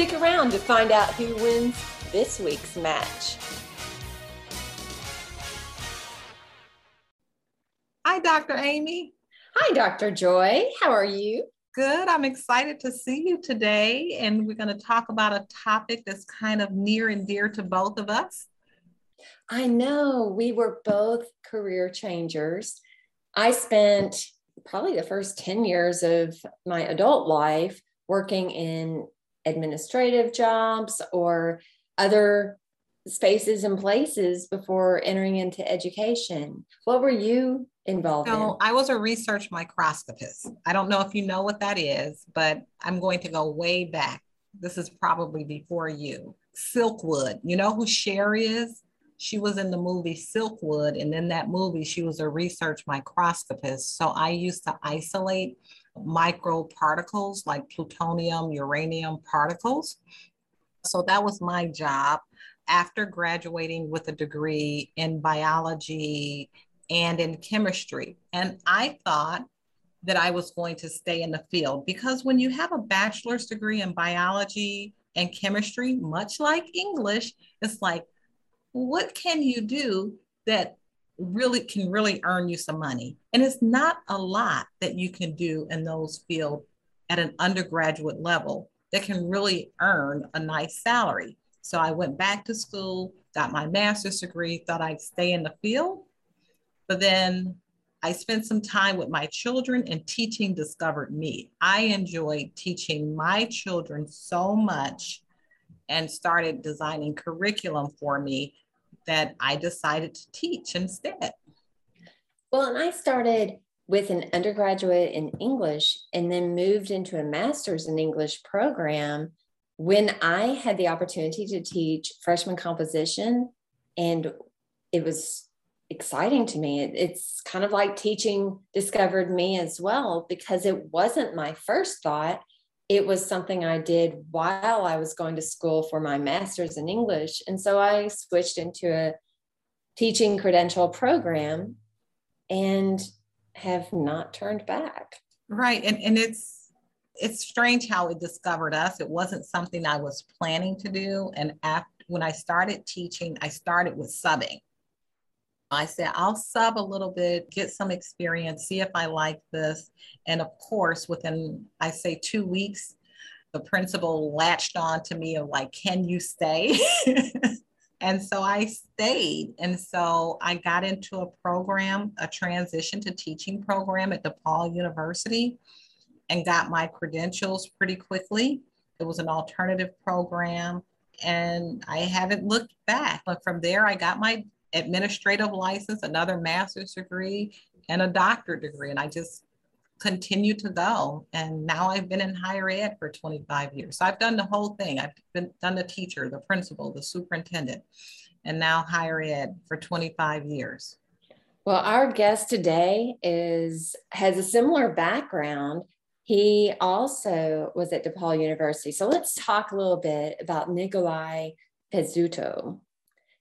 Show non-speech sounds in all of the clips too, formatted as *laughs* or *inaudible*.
Stick around to find out who wins this week's match. Hi, Dr. Amy. Hi, Dr. Joy. How are you? Good. I'm excited to see you today. And we're going to talk about a topic that's kind of near and dear to both of us. I know we were both career changers. I spent probably the first 10 years of my adult life working in administrative jobs or other spaces and places before entering into education. What were you involved so in? I was a research microscopist. I don't know if you know what that is, but I'm going to go way back. This is probably before you. Silkwood. You know who Cher is? She was in the movie Silkwood, and in that movie, she was a research microscopist. So I used to isolate microparticles like plutonium, uranium particles. So that was my job after graduating with a degree in biology and in chemistry. And I thought that I was going to stay in the field because when you have a bachelor's degree in biology and chemistry, much like English, it's like, what can you do that really can really earn you some money? And it's not a lot that you can do in those fields at an undergraduate level that can really earn a nice salary. So I went back to school, got my master's degree, thought I'd stay in the field. But then I spent some time with my children and teaching discovered me. I enjoyed teaching my children so much and started designing curriculum for me that I decided to teach instead. Well, and I started with an undergraduate in English and then moved into a master's in English program when I had the opportunity to teach freshman composition. And it was exciting to me. It, it's kind of like teaching discovered me as well, because it wasn't my first thought. It was something I did while I was going to school for my master's in English. And so I switched into a teaching credential program and have not turned back. Right. And, and it's, it's strange how it discovered us. It wasn't something I was planning to do. And after, when I started teaching, I started with subbing. I said, I'll sub a little bit, get some experience, see if I like this. And of course, within, I say, two weeks, the principal latched on to me of like, can you stay? *laughs* and so I stayed. And so I got into a program, a transition to teaching program at DePaul University and got my credentials pretty quickly. It was an alternative program and I haven't looked back. But from there, I got my administrative license, another master's degree, and a doctorate degree. And I just continue to go. And now I've been in higher ed for 25 years. So I've done the whole thing. I've been done the teacher, the principal, the superintendent, and now higher ed for 25 years. Well, our guest today is has a similar background. He also was at DePaul University. So let's talk a little bit about Nikolai Pezzuto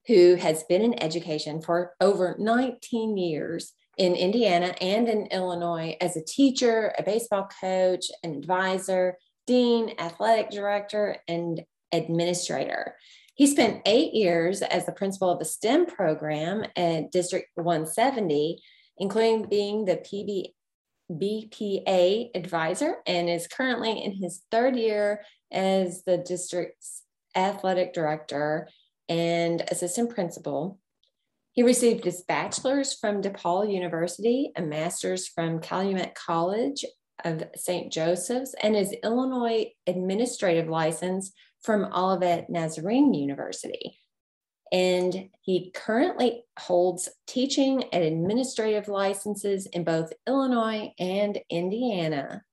who has been in education for over 19 years in Indiana and in Illinois as a teacher, a baseball coach, an advisor, dean, athletic director, and administrator. He spent eight years as the principal of the STEM program at District 170, including being the PB, BPA advisor, and is currently in his third year as the district's athletic director and assistant principal. He received his bachelor's from DePaul University, a master's from Calumet College of St. Joseph's, and his Illinois administrative license from Olivet Nazarene University. And he currently holds teaching and administrative licenses in both Illinois and Indiana.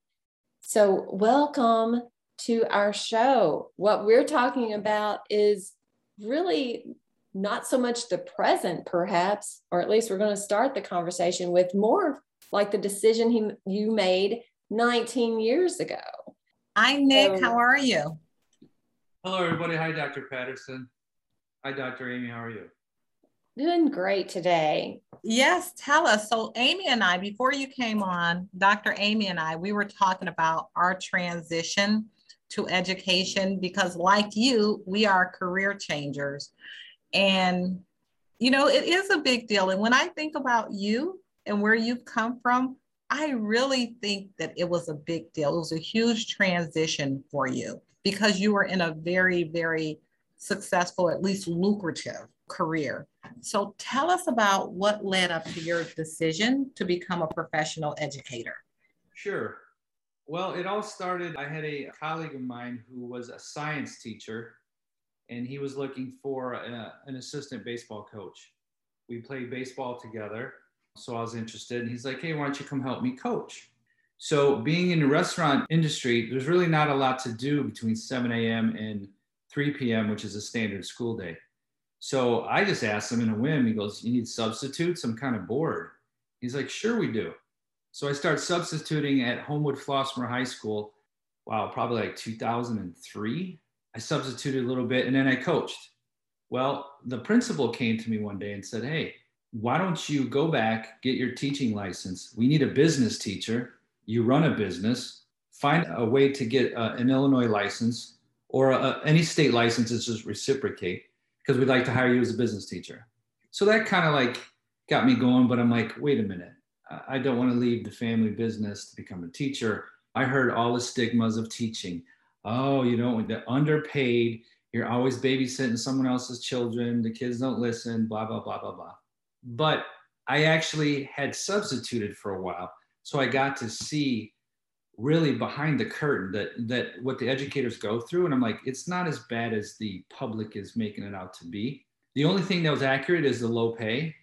So, welcome to our show. What we're talking about is really not so much the present, perhaps, or at least we're going to start the conversation with more like the decision he, you made 19 years ago. Hi, Nick. So, how are you? Hello, everybody. Hi, Dr. Patterson. Hi, Dr. Amy. How are you? Doing great today. Yes, tell us. So, Amy and I, before you came on, Dr. Amy and I, we were talking about our transition to education because, like you, we are career changers. And, you know, it is a big deal. And when I think about you and where you've come from, I really think that it was a big deal. It was a huge transition for you because you were in a very, very successful, at least lucrative career. So tell us about what led up to your decision to become a professional educator. Sure. Well, it all started. I had a colleague of mine who was a science teacher, and he was looking for a, an assistant baseball coach. We played baseball together, so I was interested. And he's like, hey, why don't you come help me coach? So, being in the restaurant industry, there's really not a lot to do between 7 a.m. and 3 p.m., which is a standard school day. So I just asked him in a whim, he goes, You need substitutes? I'm kind of bored. He's like, Sure, we do. So I start substituting at Homewood Flossmoor High School. Wow, probably like 2003. I substituted a little bit and then I coached. Well, the principal came to me one day and said, Hey, why don't you go back, get your teaching license? We need a business teacher. You run a business, find a way to get uh, an Illinois license or a, any state license is just reciprocate because we'd like to hire you as a business teacher. So that kind of like got me going, but I'm like, wait a minute. I don't want to leave the family business to become a teacher. I heard all the stigmas of teaching. Oh, you know, the underpaid, you're always babysitting someone else's children, the kids don't listen, blah, blah, blah, blah, blah. But I actually had substituted for a while. So I got to see really behind the curtain that that what the educators go through and i'm like it's not as bad as the public is making it out to be the only thing that was accurate is the low pay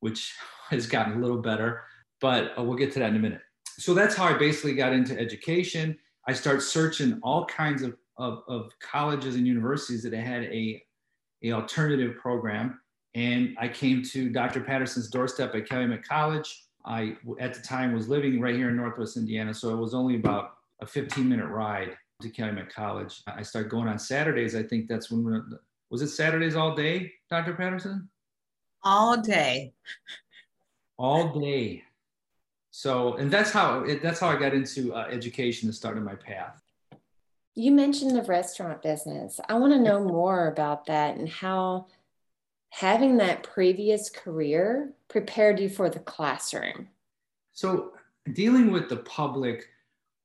which *laughs* has gotten a little better but uh, we'll get to that in a minute so that's how i basically got into education i start searching all kinds of, of, of colleges and universities that had a, a alternative program and i came to dr patterson's doorstep at calumet college I, at the time, was living right here in Northwest Indiana, so it was only about a 15 minute ride to Calumet College. I started going on Saturdays. I think that's when we was it Saturdays all day, Dr. Patterson? All day. all day. So, and that's how it, that's how I got into uh, education and started my path. You mentioned the restaurant business. I want to know more about that and how having that previous career prepared you for the classroom? So, dealing with the public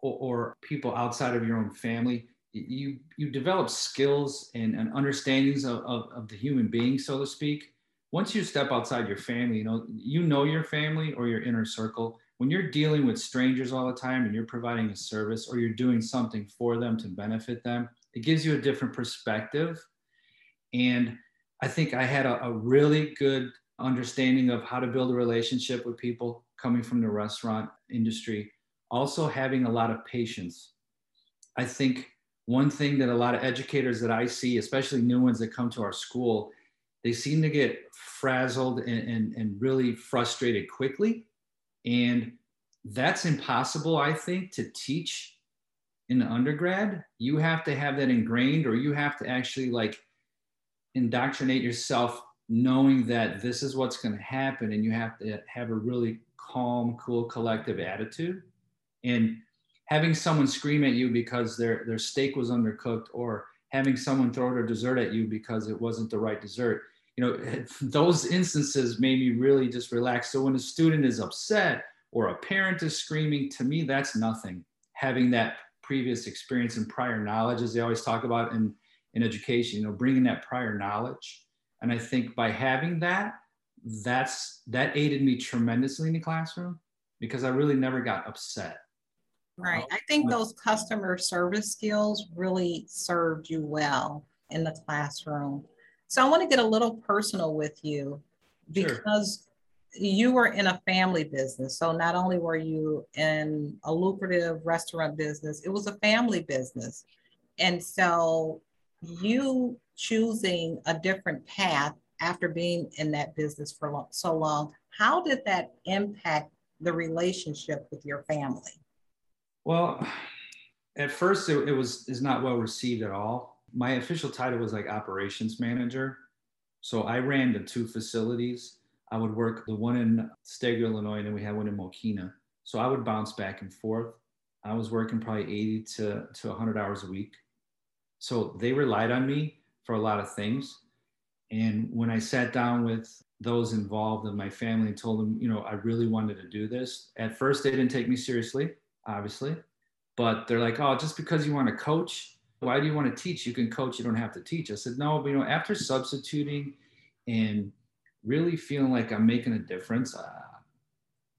or, or people outside of your own family, you you develop skills and, and understandings of, of, of, the human being, so to speak. Once you step outside your family, you know you know your family or your inner circle. When you're dealing with strangers all the time and you're providing a service or you're doing something for them to benefit them, it gives you a different perspective. And I think I had a, a really good understanding of how to build a relationship with people coming from the restaurant industry. Also, having a lot of patience. I think one thing that a lot of educators that I see, especially new ones that come to our school, they seem to get frazzled and, and, and really frustrated quickly. And that's impossible, I think, to teach in undergrad. You have to have that ingrained, or you have to actually like indoctrinate yourself knowing that this is what's going to happen and you have to have a really calm cool collective attitude and having someone scream at you because their their steak was undercooked or having someone throw their dessert at you because it wasn't the right dessert you know *laughs* those instances made me really just relax so when a student is upset or a parent is screaming to me that's nothing having that previous experience and prior knowledge as they always talk about in in education, you know, bringing that prior knowledge. And I think by having that, that's that aided me tremendously in the classroom because I really never got upset. Right. Um, I think those customer service skills really served you well in the classroom. So I want to get a little personal with you because sure. you were in a family business. So not only were you in a lucrative restaurant business, it was a family business. And so you choosing a different path after being in that business for so long, how did that impact the relationship with your family? Well, at first it, it was is not well received at all. My official title was like operations manager. So I ran the two facilities. I would work the one in Steger, Illinois, and then we had one in Mokena. So I would bounce back and forth. I was working probably 80 to, to 100 hours a week. So they relied on me for a lot of things. And when I sat down with those involved in my family and told them, you know, I really wanted to do this, at first they didn't take me seriously obviously. But they're like, oh, just because you want to coach, why do you want to teach? You can coach, you don't have to teach. I said, no, but you know, after substituting and really feeling like I'm making a difference, uh,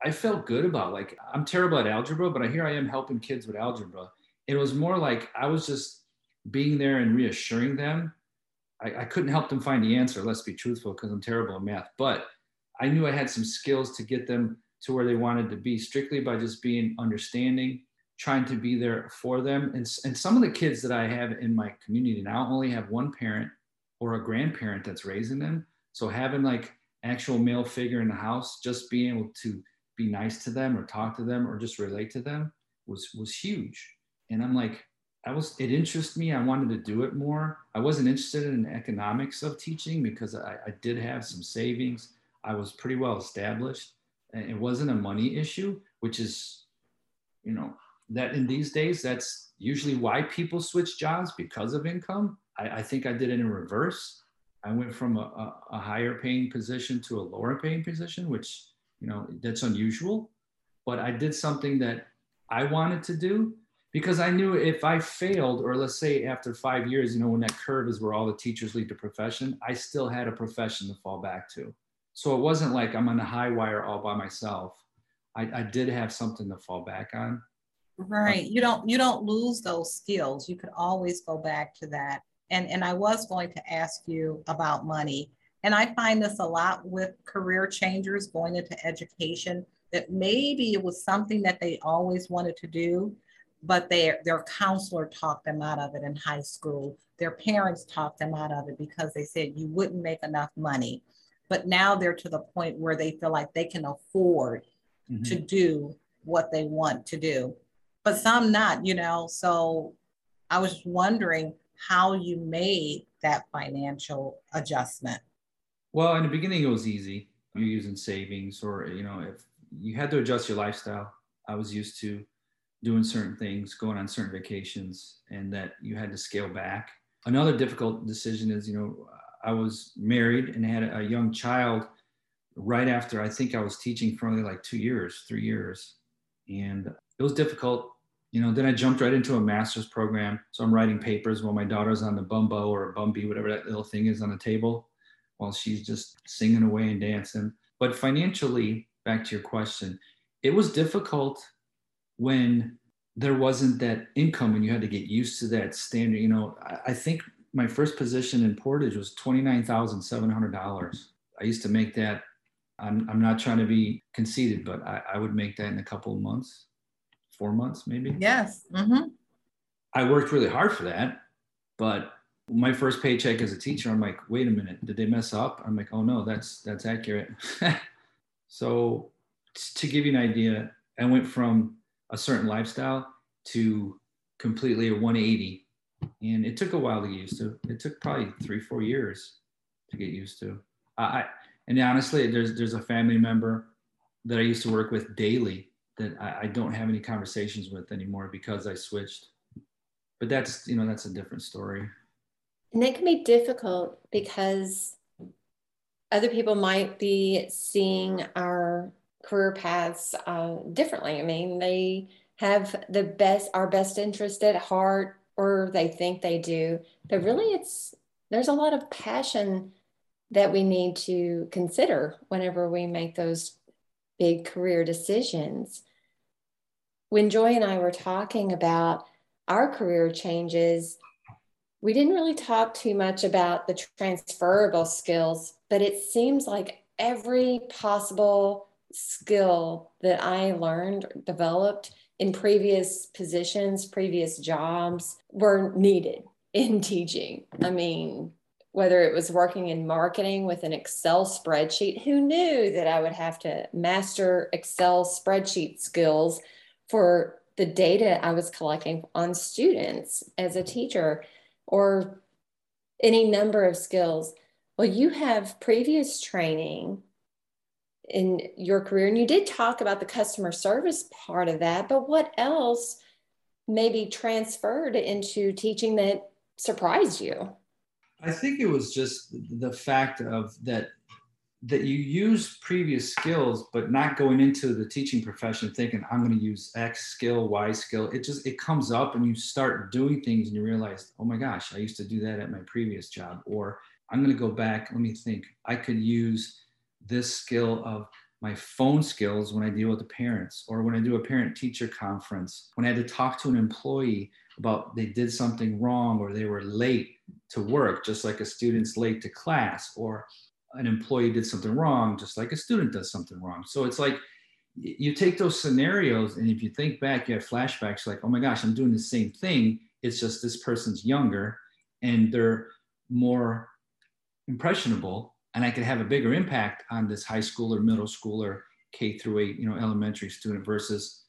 I felt good about like I'm terrible at algebra, but I here I am helping kids with algebra. It was more like I was just being there and reassuring them. I, I couldn't help them find the answer, let's be truthful, because I'm terrible at math. But I knew I had some skills to get them to where they wanted to be strictly by just being understanding, trying to be there for them. And, and some of the kids that I have in my community now only have one parent or a grandparent that's raising them. So having like actual male figure in the house, just being able to be nice to them or talk to them or just relate to them was was huge. And I'm like, I was it interested me. I wanted to do it more. I wasn't interested in economics of teaching because I, I did have some savings. I was pretty well established it wasn't a money issue, which is, you know, that in these days, that's usually why people switch jobs because of income. I, I think I did it in reverse. I went from a, a, a, higher paying position to a lower paying position, which, you know, that's unusual. But I did something that I wanted to do because I knew if I failed, or let's say after five years, you know, when that curve is where all the teachers leave the profession, I still had a profession to fall back to. So it wasn't like I'm on the high wire all by myself. I, I did have something to fall back on. Right. You don't you don't lose those skills. You could always go back to that. And and I was going to ask you about money. And I find this a lot with career changers going into education that maybe it was something that they always wanted to do, but their their counselor talked them out of it in high school. Their parents talked them out of it because they said you wouldn't make enough money but now they're to the point where they feel like they can afford mm-hmm. to do what they want to do but some not you know so i was wondering how you made that financial adjustment well in the beginning it was easy you're using savings or you know if you had to adjust your lifestyle i was used to doing certain things going on certain vacations and that you had to scale back another difficult decision is you know I was married and had a young child right after I think I was teaching for only like two years, three years. And it was difficult. You know, then I jumped right into a master's program. So I'm writing papers while my daughter's on the bumbo or a bumby, whatever that little thing is on the table, while she's just singing away and dancing. But financially, back to your question, it was difficult when there wasn't that income and you had to get used to that standard. You know, I, I think my first position in Portage was $29,700. I used to make that. I'm, I'm not trying to be conceited, but I, I would make that in a couple of months, four months maybe. Yes. Mm-hmm. I worked really hard for that. But my first paycheck as a teacher, I'm like, wait a minute, did they mess up? I'm like, oh no, that's that's accurate. *laughs* so to give you an idea, I went from a certain lifestyle to completely a 180 and it took a while to get used to. It took probably three, four years to get used to. I and honestly, there's there's a family member that I used to work with daily that I, I don't have any conversations with anymore because I switched. But that's you know that's a different story. And that can be difficult because other people might be seeing our career paths uh, differently. I mean, they have the best our best interest at heart or they think they do but really it's there's a lot of passion that we need to consider whenever we make those big career decisions. When Joy and I were talking about our career changes, we didn't really talk too much about the transferable skills, but it seems like every possible skill that I learned, developed in previous positions, previous jobs were needed in *laughs* teaching. I mean, whether it was working in marketing with an Excel spreadsheet, who knew that I would have to master Excel spreadsheet skills for the data I was collecting on students as a teacher or any number of skills? Well, you have previous training in your career, and you did talk about the customer service part of that, but what else maybe transferred into teaching that surprised you? I think it was just the fact of that that you use previous skills, but not going into the teaching profession thinking I'm going to use X skill, Y skill. It just it comes up and you start doing things and you realize, oh my gosh, I used to do that at my previous job. Or I'm going to go back. Let me think. I could use this skill of my phone skills when I deal with the parents, or when I do a parent teacher conference, when I had to talk to an employee about they did something wrong or they were late to work, just like a student's late to class, or an employee did something wrong, just like a student does something wrong. So it's like you take those scenarios, and if you think back, you have flashbacks like, oh my gosh, I'm doing the same thing. It's just this person's younger and they're more impressionable, and I could have a bigger impact on this high school or middle school or K through eight, you know, elementary student versus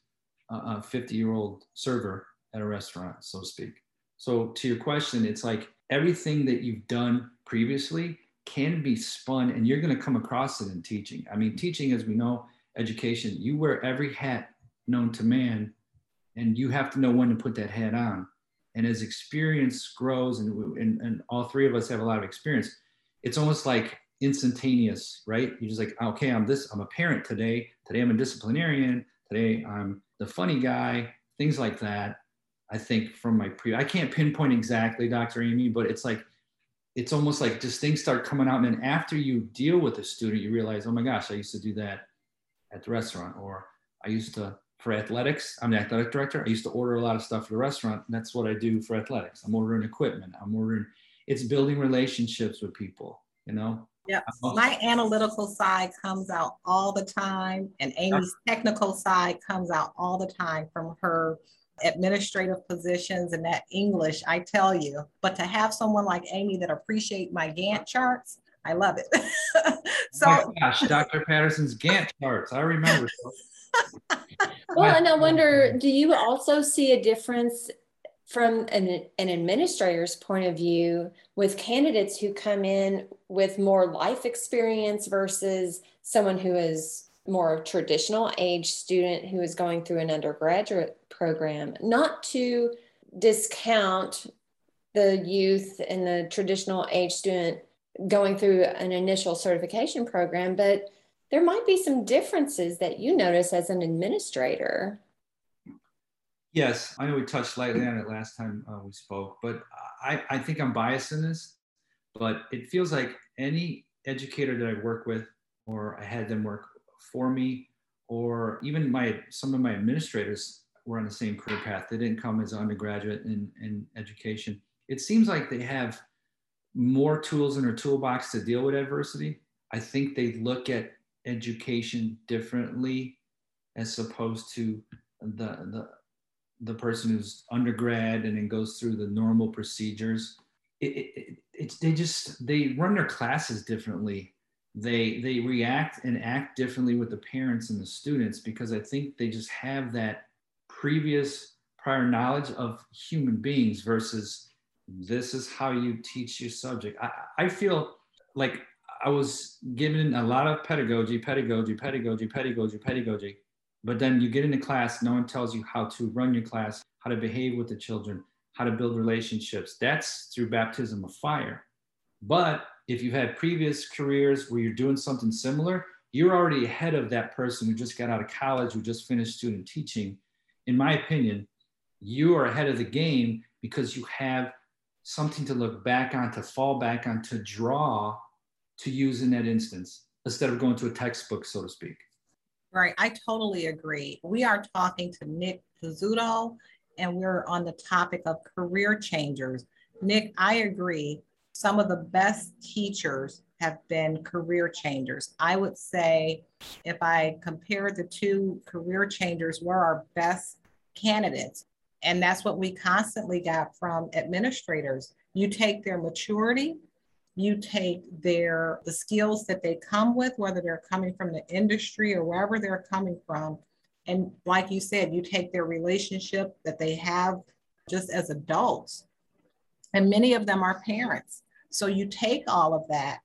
a 50 year old server at a restaurant, so to speak. So to your question, it's like everything that you've done previously can be spun and you're going to come across it in teaching. I mean, teaching, as we know, education, you wear every hat known to man and you have to know when to put that hat on. And as experience grows, and, and, and all three of us have a lot of experience, it's almost like instantaneous, right? You're just like, okay, I'm this, I'm a parent today. Today I'm a disciplinarian. Today I'm the funny guy, things like that. I think from my pre, I can't pinpoint exactly, Dr. Amy, but it's like it's almost like just things start coming out. And then after you deal with a student, you realize, oh my gosh, I used to do that at the restaurant, or I used to for athletics. I'm the athletic director. I used to order a lot of stuff for the restaurant. that's what I do for athletics. I'm ordering equipment. I'm ordering. It's building relationships with people. You know. Yeah, uh-huh. my analytical side comes out all the time, and Amy's technical side comes out all the time from her administrative positions and that English, I tell you. But to have someone like Amy that appreciate my Gantt charts, I love it. *laughs* so, oh gosh, Dr. Patterson's Gantt charts, I remember. *laughs* well, and I wonder, do you also see a difference from an, an administrator's point of view with candidates who come in with more life experience versus someone who is more traditional age student who is going through an undergraduate program, not to discount the youth and the traditional age student going through an initial certification program, but there might be some differences that you notice as an administrator. Yes, I know we touched lightly on it last time uh, we spoke, but I, I think I'm biased in this, but it feels like any educator that I work with or I had them work for me, or even my some of my administrators were on the same career path. They didn't come as undergraduate in, in education. It seems like they have more tools in their toolbox to deal with adversity. I think they look at education differently as opposed to the the the person who's undergrad and then goes through the normal procedures. It, it, it's they just they run their classes differently they they react and act differently with the parents and the students because I think they just have that previous prior knowledge of human beings versus this is how you teach your subject. I, I feel like I was given a lot of pedagogy, pedagogy, pedagogy, pedagogy, pedagogy, but then you get into class, no one tells you how to run your class, how to behave with the children, how to build relationships. That's through baptism of fire. But if you've had previous careers where you're doing something similar, you're already ahead of that person who just got out of college, who just finished student teaching. In my opinion, you are ahead of the game because you have something to look back on, to fall back on, to draw to use in that instance instead of going to a textbook, so to speak. Right. I totally agree. We are talking to Nick Pizzuto, and we're on the topic of career changers. Nick, I agree. Some of the best teachers have been career changers. I would say if I compare the two career changers, we're our best candidates. And that's what we constantly got from administrators. You take their maturity, you take their the skills that they come with, whether they're coming from the industry or wherever they're coming from. And like you said, you take their relationship that they have just as adults. And many of them are parents. So you take all of that,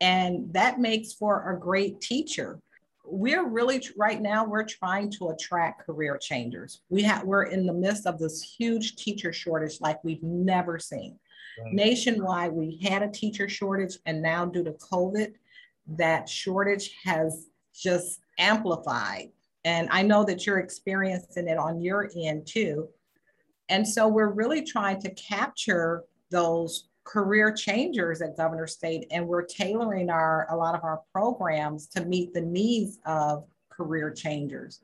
and that makes for a great teacher. We're really right now we're trying to attract career changers. We have we're in the midst of this huge teacher shortage like we've never seen. Right. nationwide we had a teacher shortage and now due to covid that shortage has just amplified. And i know that you're experiencing it on your end too. And so we're really trying to capture those career changers at Governors State, and we're tailoring our a lot of our programs to meet the needs of career changers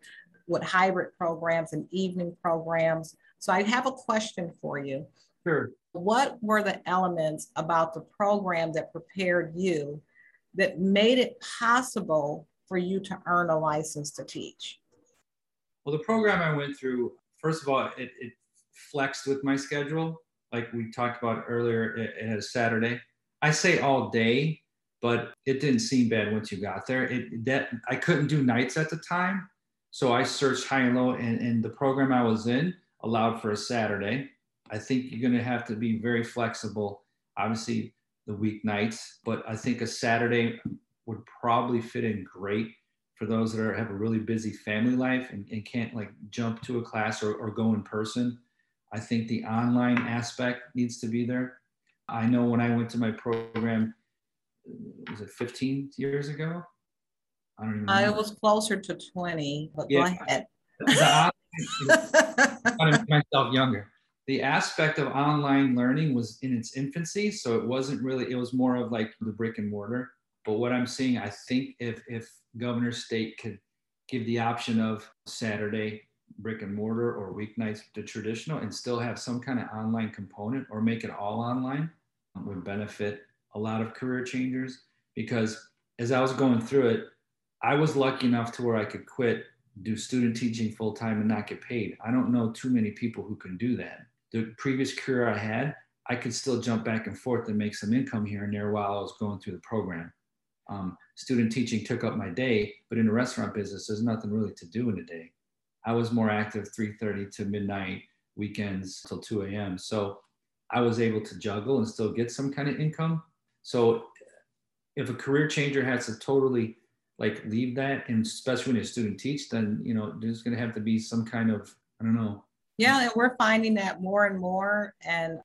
with hybrid programs and evening programs. So I have a question for you. Sure. What were the elements about the program that prepared you that made it possible for you to earn a license to teach? Well, the program I went through, first of all, it, it flexed with my schedule like we talked about earlier, it, has Saturday. I say all day, but it didn't seem bad once you got there. It that I couldn't do nights at the time, so I searched high and low, and, and the program I was in allowed for a Saturday. I think you're going to have to be very flexible. Obviously, the weeknights, but I think a Saturday would probably fit in great for those that are, have a really busy family life and, and can't like jump to a class or, or go in person. I think the online aspect needs to be there. I know when I went to my program, was it 15 years ago? I don't even know. I was closer to 20, but yeah. ahead. The, the, *laughs* myself younger. The aspect of online learning was in its infancy, so it wasn't really. It was more of like the brick and mortar. But what I'm seeing, I think if if Governors State could give the option of Saturday brick and mortar or weeknights to traditional and still have some kind of online component or make it all online would benefit a lot of career changers because as I was going through it, I was lucky enough to where I could quit, do student teaching full time and not get paid. I don't know too many people who can do that. The previous career I had, I could still jump back and forth and make some income here and there while I was going through the program. Um, student teaching took up my day, but in the restaurant business, there's nothing really to do in a day. I was more active 3:30 to midnight, weekends till 2 a.m. So I was able to juggle and still get some kind of income. So if a career changer has to totally like leave that, and especially when a student teach, then you know there's going to have to be some kind of I don't know. Yeah, and we're finding that more and more. And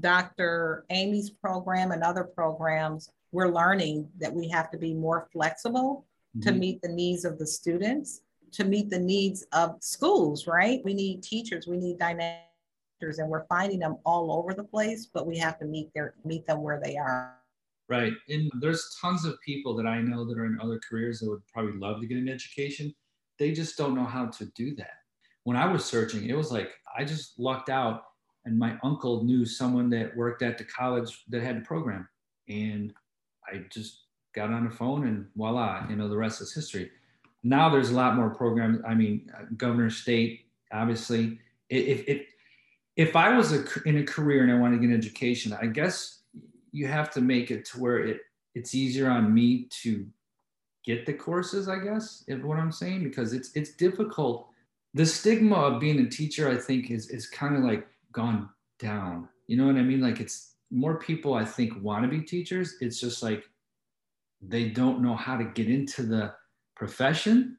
Dr. Amy's program and other programs, we're learning that we have to be more flexible mm-hmm. to meet the needs of the students to meet the needs of schools, right? We need teachers, we need dynamics, and we're finding them all over the place, but we have to meet their meet them where they are. Right. And there's tons of people that I know that are in other careers that would probably love to get an education. They just don't know how to do that. When I was searching, it was like I just lucked out and my uncle knew someone that worked at the college that had the program. And I just got on the phone and voila, you know, the rest is history now there's a lot more programs. I mean, uh, governors state, obviously. If if if I was a, in a career and I wanted to get an education, I guess you have to make it to where it it's easier on me to get the courses. I guess is what I'm saying because it's it's difficult. The stigma of being a teacher, I think, is is kind of like gone down. You know what I mean? Like it's more people I think want to be teachers. It's just like they don't know how to get into the profession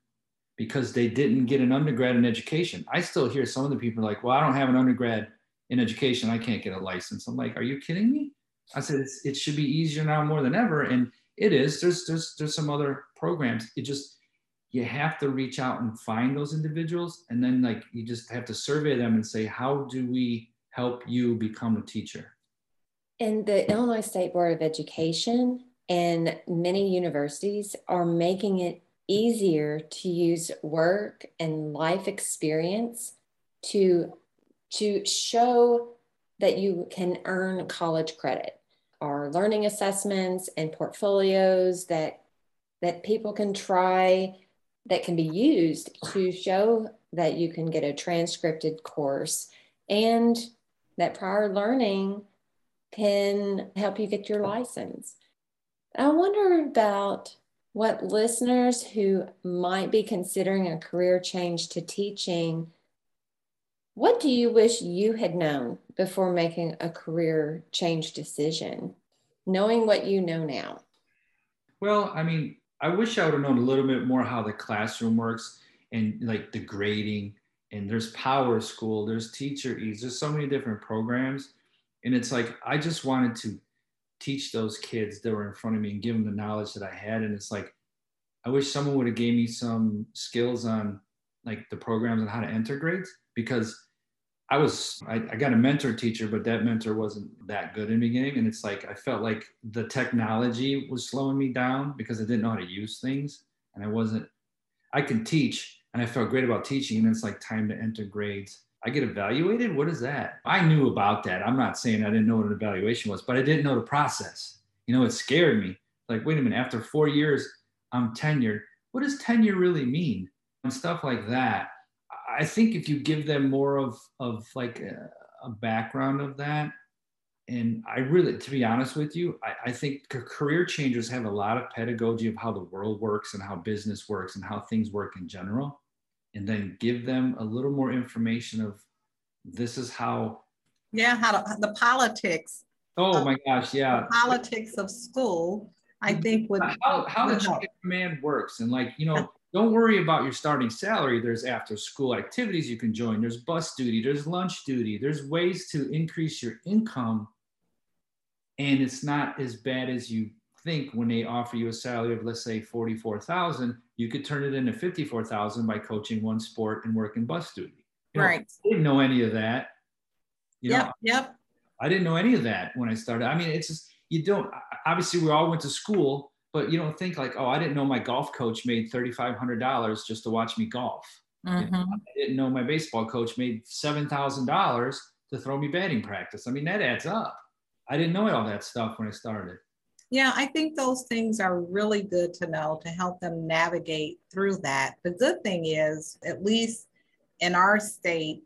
because they didn't get an undergrad in education. I still hear some of the people like, well, I don't have an undergrad in education. I can't get a license. I'm like, are you kidding me? I said, it should be easier now more than ever. And it is, there's, there's, there's some other programs. It just, you have to reach out and find those individuals. And then like, you just have to survey them and say, how do we help you become a teacher? And the Illinois State Board of Education And many universities are making it easier to use work and life experience to, to show that you can earn college credit. Our learning assessments and portfolios that that people can try that can be used to show that you can get a transcripted course and that prior learning can help you get your license. I wonder about what listeners who might be considering a career change to teaching, what do you wish you had known before making a career change decision, knowing what you know now? Well, I mean, I wish I would have known a little bit more how the classroom works and like the grading and there's PowerSchool, there's TeacherEase, there's so many different programs. And it's like I just wanted to teach those kids that were in front of me and give them the knowledge that I had. And it's like I wish someone would have gave me some skills on like the programs and how to enter grades because I was I, I, got a mentor teacher, but that mentor wasn't that good in the beginning. And it's like I felt like the technology was slowing me down because I didn't know how to use things. And I wasn't I can teach and I felt great about teaching. And it's like time to enter grades. I get evaluated. What is that? I knew about that. I'm not saying I didn't know what an evaluation was, but I didn't know the process. You know, it scared me. Like, wait a minute, after four years, I'm tenured. What does tenure really mean? And stuff like that I think if you give them more of of like a, a background of that, and I really, to be honest with you, I, I, think career changers have a lot of pedagogy of how the world works and how business works and how things work in general, and then give them a little more information of this is how. Yeah, how to, the politics. Oh my gosh, yeah. politics of school, I mm-hmm. think would how, how the chain command works and like you know *laughs* don't worry about your starting salary. There's after school activities you can join. There's bus duty, there's lunch duty. There's ways to increase your income. And it's not as bad as you think when they offer you a salary of let's say 44,000, you could turn it into 54,000 by coaching one sport and working bus duty. You right. I didn't know any of that. You yep, know, yep. I didn't know any of that when I started. I mean, it's just you don't obviously we all went to school but you don't think like, oh, I didn't know my golf coach made $3,500 just to watch me golf. Mm-hmm. You know, mm-hmm. I didn't know my baseball coach made $7,000 to throw me batting practice. I mean, that adds up. I didn't know all that stuff when I started. Yeah, I think those things are really good to know to help them navigate through that. The good thing is, at least in our state,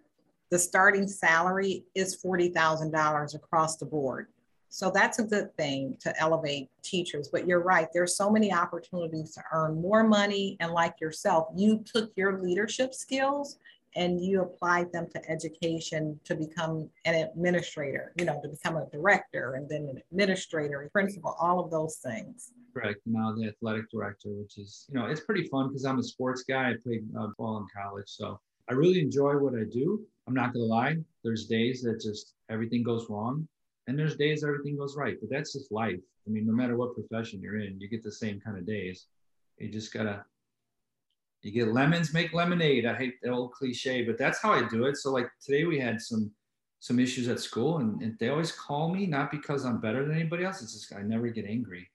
the starting salary is $40,000 across the board. So that's a good thing to elevate teachers. But you're right, there's so many opportunities to earn more money. And like yourself, you took your leadership skills and you applied them to education to become an administrator, you know, to become a director and then an administrator, principal, all of those things. Correct. Now the athletic director, which is, you know, it's pretty fun because I'm a sports guy. I played uh, ball in college. So I really enjoy what I do. I'm not going to lie. There's days that just everything goes wrong and there's days everything goes right, but that's just life. I mean, no matter what profession you're in, you get the same kind of days. You just gotta, you get lemons, make lemonade. I hate the old cliche, but that's how I do it. So like today we had some some issues at school, and, and they always call me not because I'm better than anybody else. It's just I never get angry.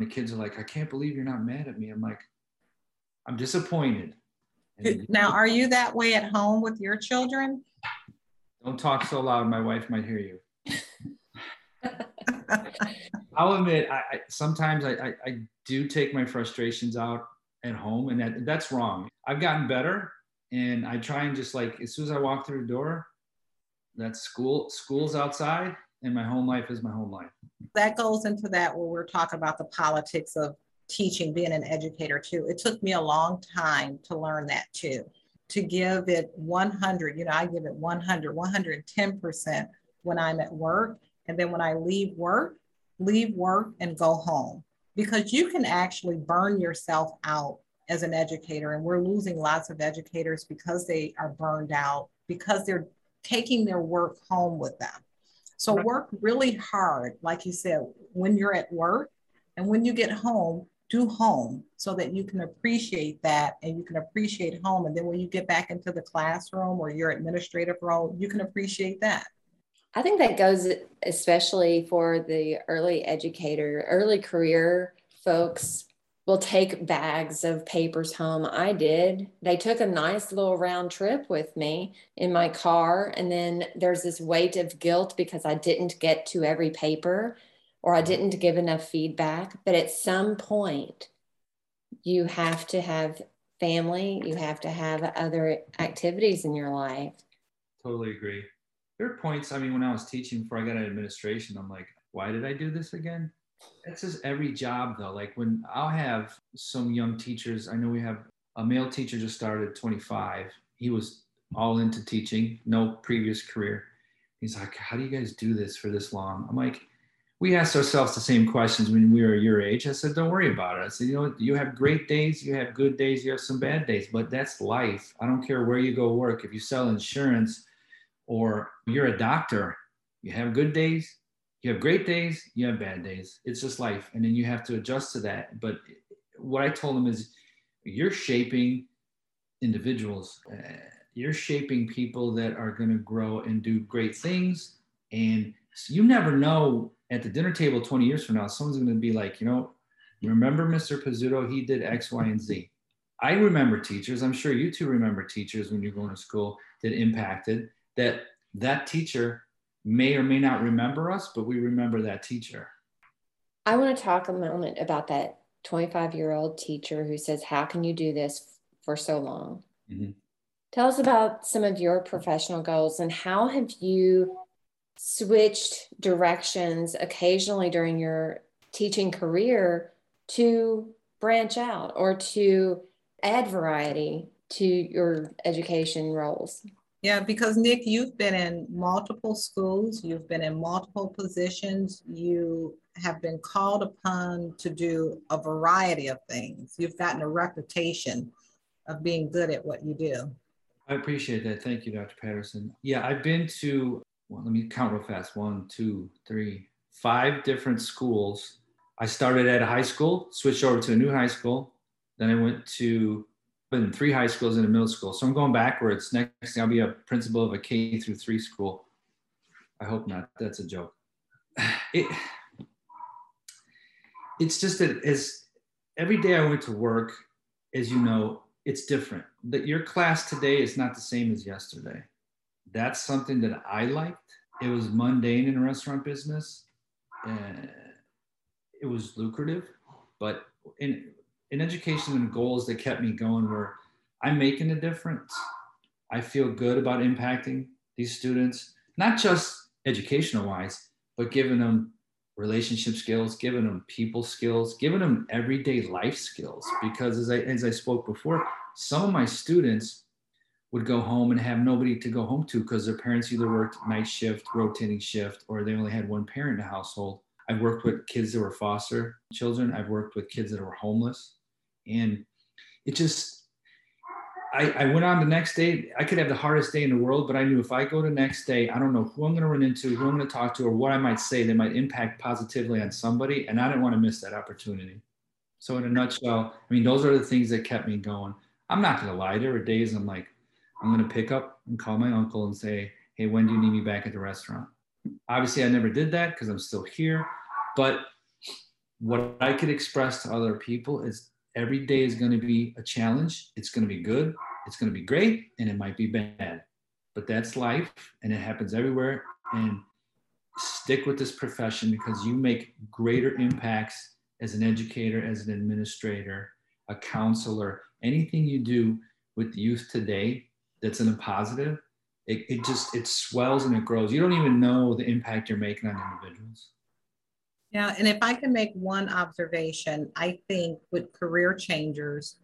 The kids are like, I can't believe you're not mad at me. I'm like, I'm disappointed. And now, are you that way at home with your children? Don't talk so loud. My wife might hear you. I'll admit, I, I sometimes I, I, I, do take my frustrations out at home, and that that's wrong. I've gotten better, and I try and just like as soon as I walk through the door, that's school. School's outside, and my home life is my home life. That goes into that where we're talking about the politics of teaching, being an educator too. It took me a long time to learn that too. To give it 100, you know, I give it 100, 110% when I'm at work. And then when I leave work, leave work and go home because you can actually burn yourself out as an educator. And we're losing lots of educators because they are burned out, because they're taking their work home with them. So work really hard, like you said, when you're at work and when you get home, do home so that you can appreciate that and you can appreciate home. And then when you get back into the classroom or your administrative role, you can appreciate that. I think that goes especially for the early educator, early career folks will take bags of papers home. I did. They took a nice little round trip with me in my car. And then there's this weight of guilt because I didn't get to every paper or I didn't give enough feedback. But at some point, you have to have family, you have to have other activities in your life. Totally agree. There are points, I mean, when I was teaching before I got into administration, I'm like, why did I do this again? That's just every job though. Like when I'll have some young teachers, I know we have a male teacher just started 25. He was all into teaching, no previous career. He's like, How do you guys do this for this long? I'm like, we asked ourselves the same questions when we were your age. I said, don't worry about it. I said, you know, you have great days, you have good days, you have some bad days, but that's life. I don't care where you go work. If you sell insurance or you're a doctor, you have good days, you have great days, you have bad days. It's just life. And then you have to adjust to that. But what I told them is you're shaping individuals, uh, you're shaping people that are going to grow and do great things. And you never know at the dinner table 20 years from now, someone's going to be like, you know, remember Mr. Pizzuto? He did X, Y, and Z. I remember teachers. I'm sure you two remember teachers when you're going to school that impacted that that teacher may or may not remember us, but we remember that teacher. I want to talk a moment about that 25 year old teacher who says, How can you do this for so long? Mm-hmm. Tell us about some of your professional goals and how have you switched directions occasionally during your teaching career to branch out or to add variety to your education roles? Yeah, because Nick, you've been in multiple schools, you've been in multiple positions, you have been called upon to do a variety of things. You've gotten a reputation of being good at what you do. I appreciate that. Thank you, Dr. Patterson. Yeah, I've been to well, let me count real fast. One, two, three, five different schools. I started at a high school, switched over to a new high school. Then I went to in three high schools and a middle school. So I'm going backwards. Next, I'll be a principal of a K through three school. I hope not. That's a joke. *sighs* It, it's just that as every day I went to work, as you know, it's different. That your class today is not the same as yesterday that's something that I liked. It was mundane in a restaurant business. and it was lucrative, but in in education and goals that kept me going were I'm making a difference. I feel good about impacting these students, not just educational wise, but giving them relationship skills, giving them people skills, giving them everyday life skills. Because as I as I spoke before, some of my students would go home and have nobody to go home to because their parents either worked night shift, rotating shift, or they only had one parent in the household. I've worked with kids that were foster children. I've worked with kids that were homeless. And it just, I, I went on the next day. I could have the hardest day in the world, but I knew if I go the next day, I don't know who I'm going to run into, who I'm going to talk to, or what I might say that might impact positively on somebody. And I didn't want to miss that opportunity. So, in a nutshell, I mean, those are the things that kept me going. I'm not going to lie. There were days I'm like, I'm going to pick up and call my uncle and say, Hey, when do you need me back at the restaurant? Obviously, I never did that because I'm still here. But what I could express to other people is every day is going to be a challenge. It's going to be good, it's going to be great, and it might be bad. But that's life and it happens everywhere. And stick with this profession because you make greater impacts as an educator, as an administrator, a counselor, anything you do with youth today that's in a positive, it, it just it swells and it grows. You don't even know the impact you're making on individuals. Yeah, and if I can make one observation, I think with career changers,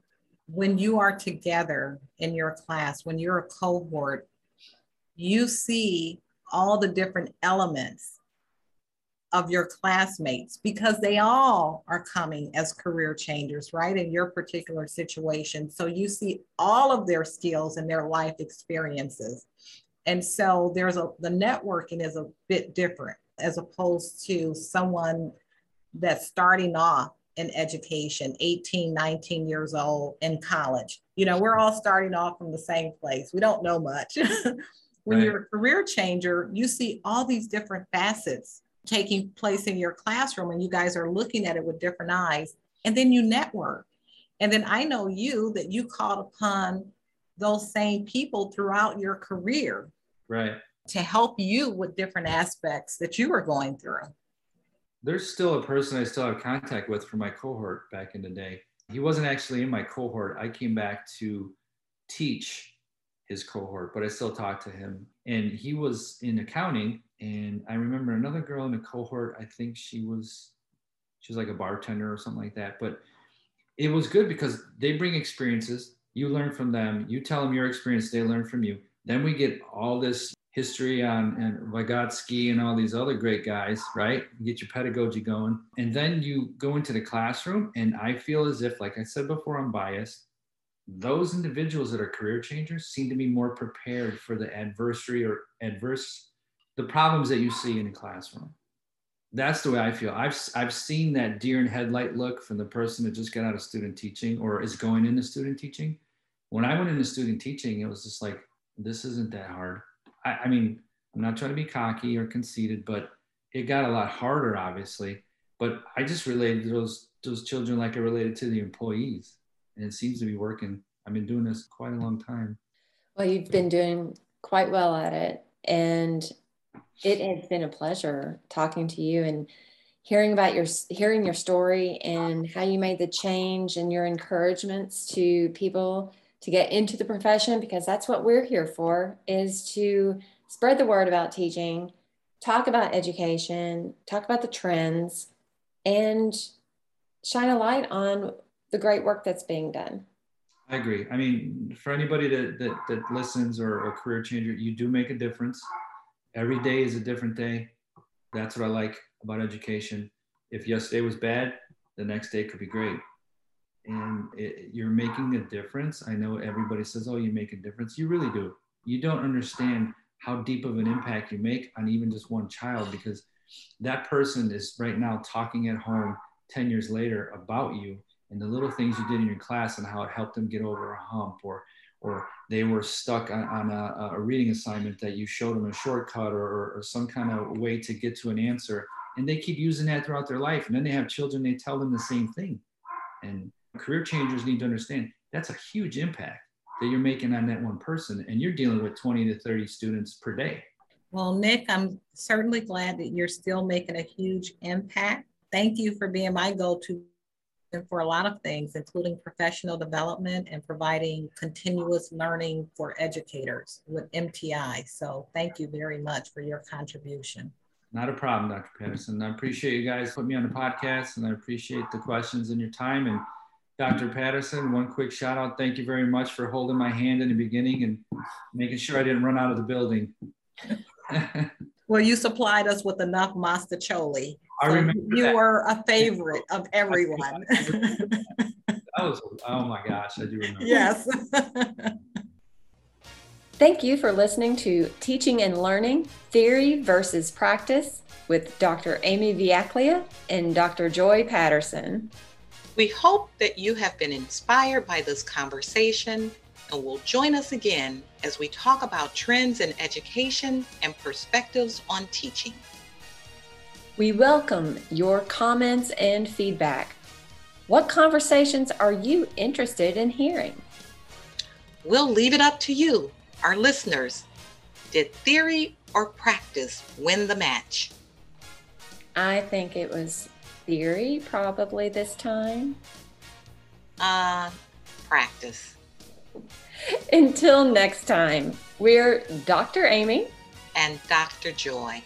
when you are together in your class, when you're a cohort, you see all the different elements of your classmates because they all are coming as career changers, right? In your particular situation. So you see all of their skills and their life experiences. And so there's a, the networking is a bit different as opposed to someone that's starting off in education, 18, 19 years old in college. You know, we're all starting off from the same place. We don't know much. *laughs* When right. you're a career changer, you see all these different facets taking place in your classroom and you guys are looking at it with different eyes. And then you network. And then I know you that you called upon those same people throughout your career. Right. To help you with different aspects that you were going through. There's still a person I still have contact with from my cohort back in the day. He wasn't actually in my cohort. I came back to teach his cohort, but I still talk to him. And he was in accounting. And I remember another girl in the cohort, I think she was she was like a bartender or something like that. But it was good because they bring experiences. You learn from them. You tell them your experience. They learn from you. Then we get all this history on and Vygotsky and all these other great guys, right? Get your pedagogy going. And then you go into the classroom. And I feel as if, like I said before, I'm biased. Those individuals that are career changers seem to be more prepared for the adversary or adverse, the problems that you see in the classroom. That's the way I feel. I've, I've seen that deer in headlight look from the person that just got out of student teaching or is going into student teaching. When I went into student teaching, it was just like, this isn't that hard I, I mean, I'm not trying to be cocky or conceited, but it got a lot harder, obviously. But I just related to those those children like I related to the employees, and it seems to be working. I've been doing this quite a long time. Well, you've been doing quite well at it, and it has been a pleasure talking to you and hearing about your hearing your story and how you made the change and your encouragements to people to get into the profession because that's what we're here for is to spread the word about teaching talk about education talk about the trends and shine a light on the great work that's being done. I agree. I mean for anybody that that, that listens or a career changer you do make a difference. Every day is a different day. That's what i like about education. If yesterday was bad the next day could be great and it, you're making a difference. I know everybody says, "Oh, you make a difference." You really do. You don't understand how deep of an impact you make on even just one child because that person is right now talking at home 10 years later about you and the little things you did in your class and how it helped them get over a hump or or they were stuck on, on a, a, reading assignment that you showed them a shortcut or, or some kind of way to get to an answer and they keep using that throughout their life and then they have children they tell them the same thing and career changers need to understand that's a huge impact that you're making on that one person and you're dealing with 20 to 30 students per day well nick i'm certainly glad that you're still making a huge impact thank you for being my go-to for a lot of things including professional development and providing continuous learning for educators with mti so thank you very much for your contribution not a problem, Dr. Patterson. I appreciate you guys putting me on the podcast and I appreciate the questions and your time. And Dr. Patterson, one quick shout out. Thank you very much for holding my hand in the beginning and making sure I didn't run out of the building. *laughs* well, you supplied us with enough mostaccioli. I so remember you that. were a favorite of everyone. *laughs* that was, oh my gosh, I do remember. Yes. *laughs* Thank you for listening to Teaching and Learning Theory versus Practice with Dr. Amy Vujaklija and Dr. Joy Patterson. We hope that you have been inspired by this conversation and will join us again as we talk about trends in education and perspectives on teaching. We welcome your comments and feedback. What conversations are you interested in hearing? We'll leave it up to you, our listeners. Did theory or practice win the match? I think it was theory probably this time? Uh, practice. Until next time, we're Dr. Amy and Dr. Joy.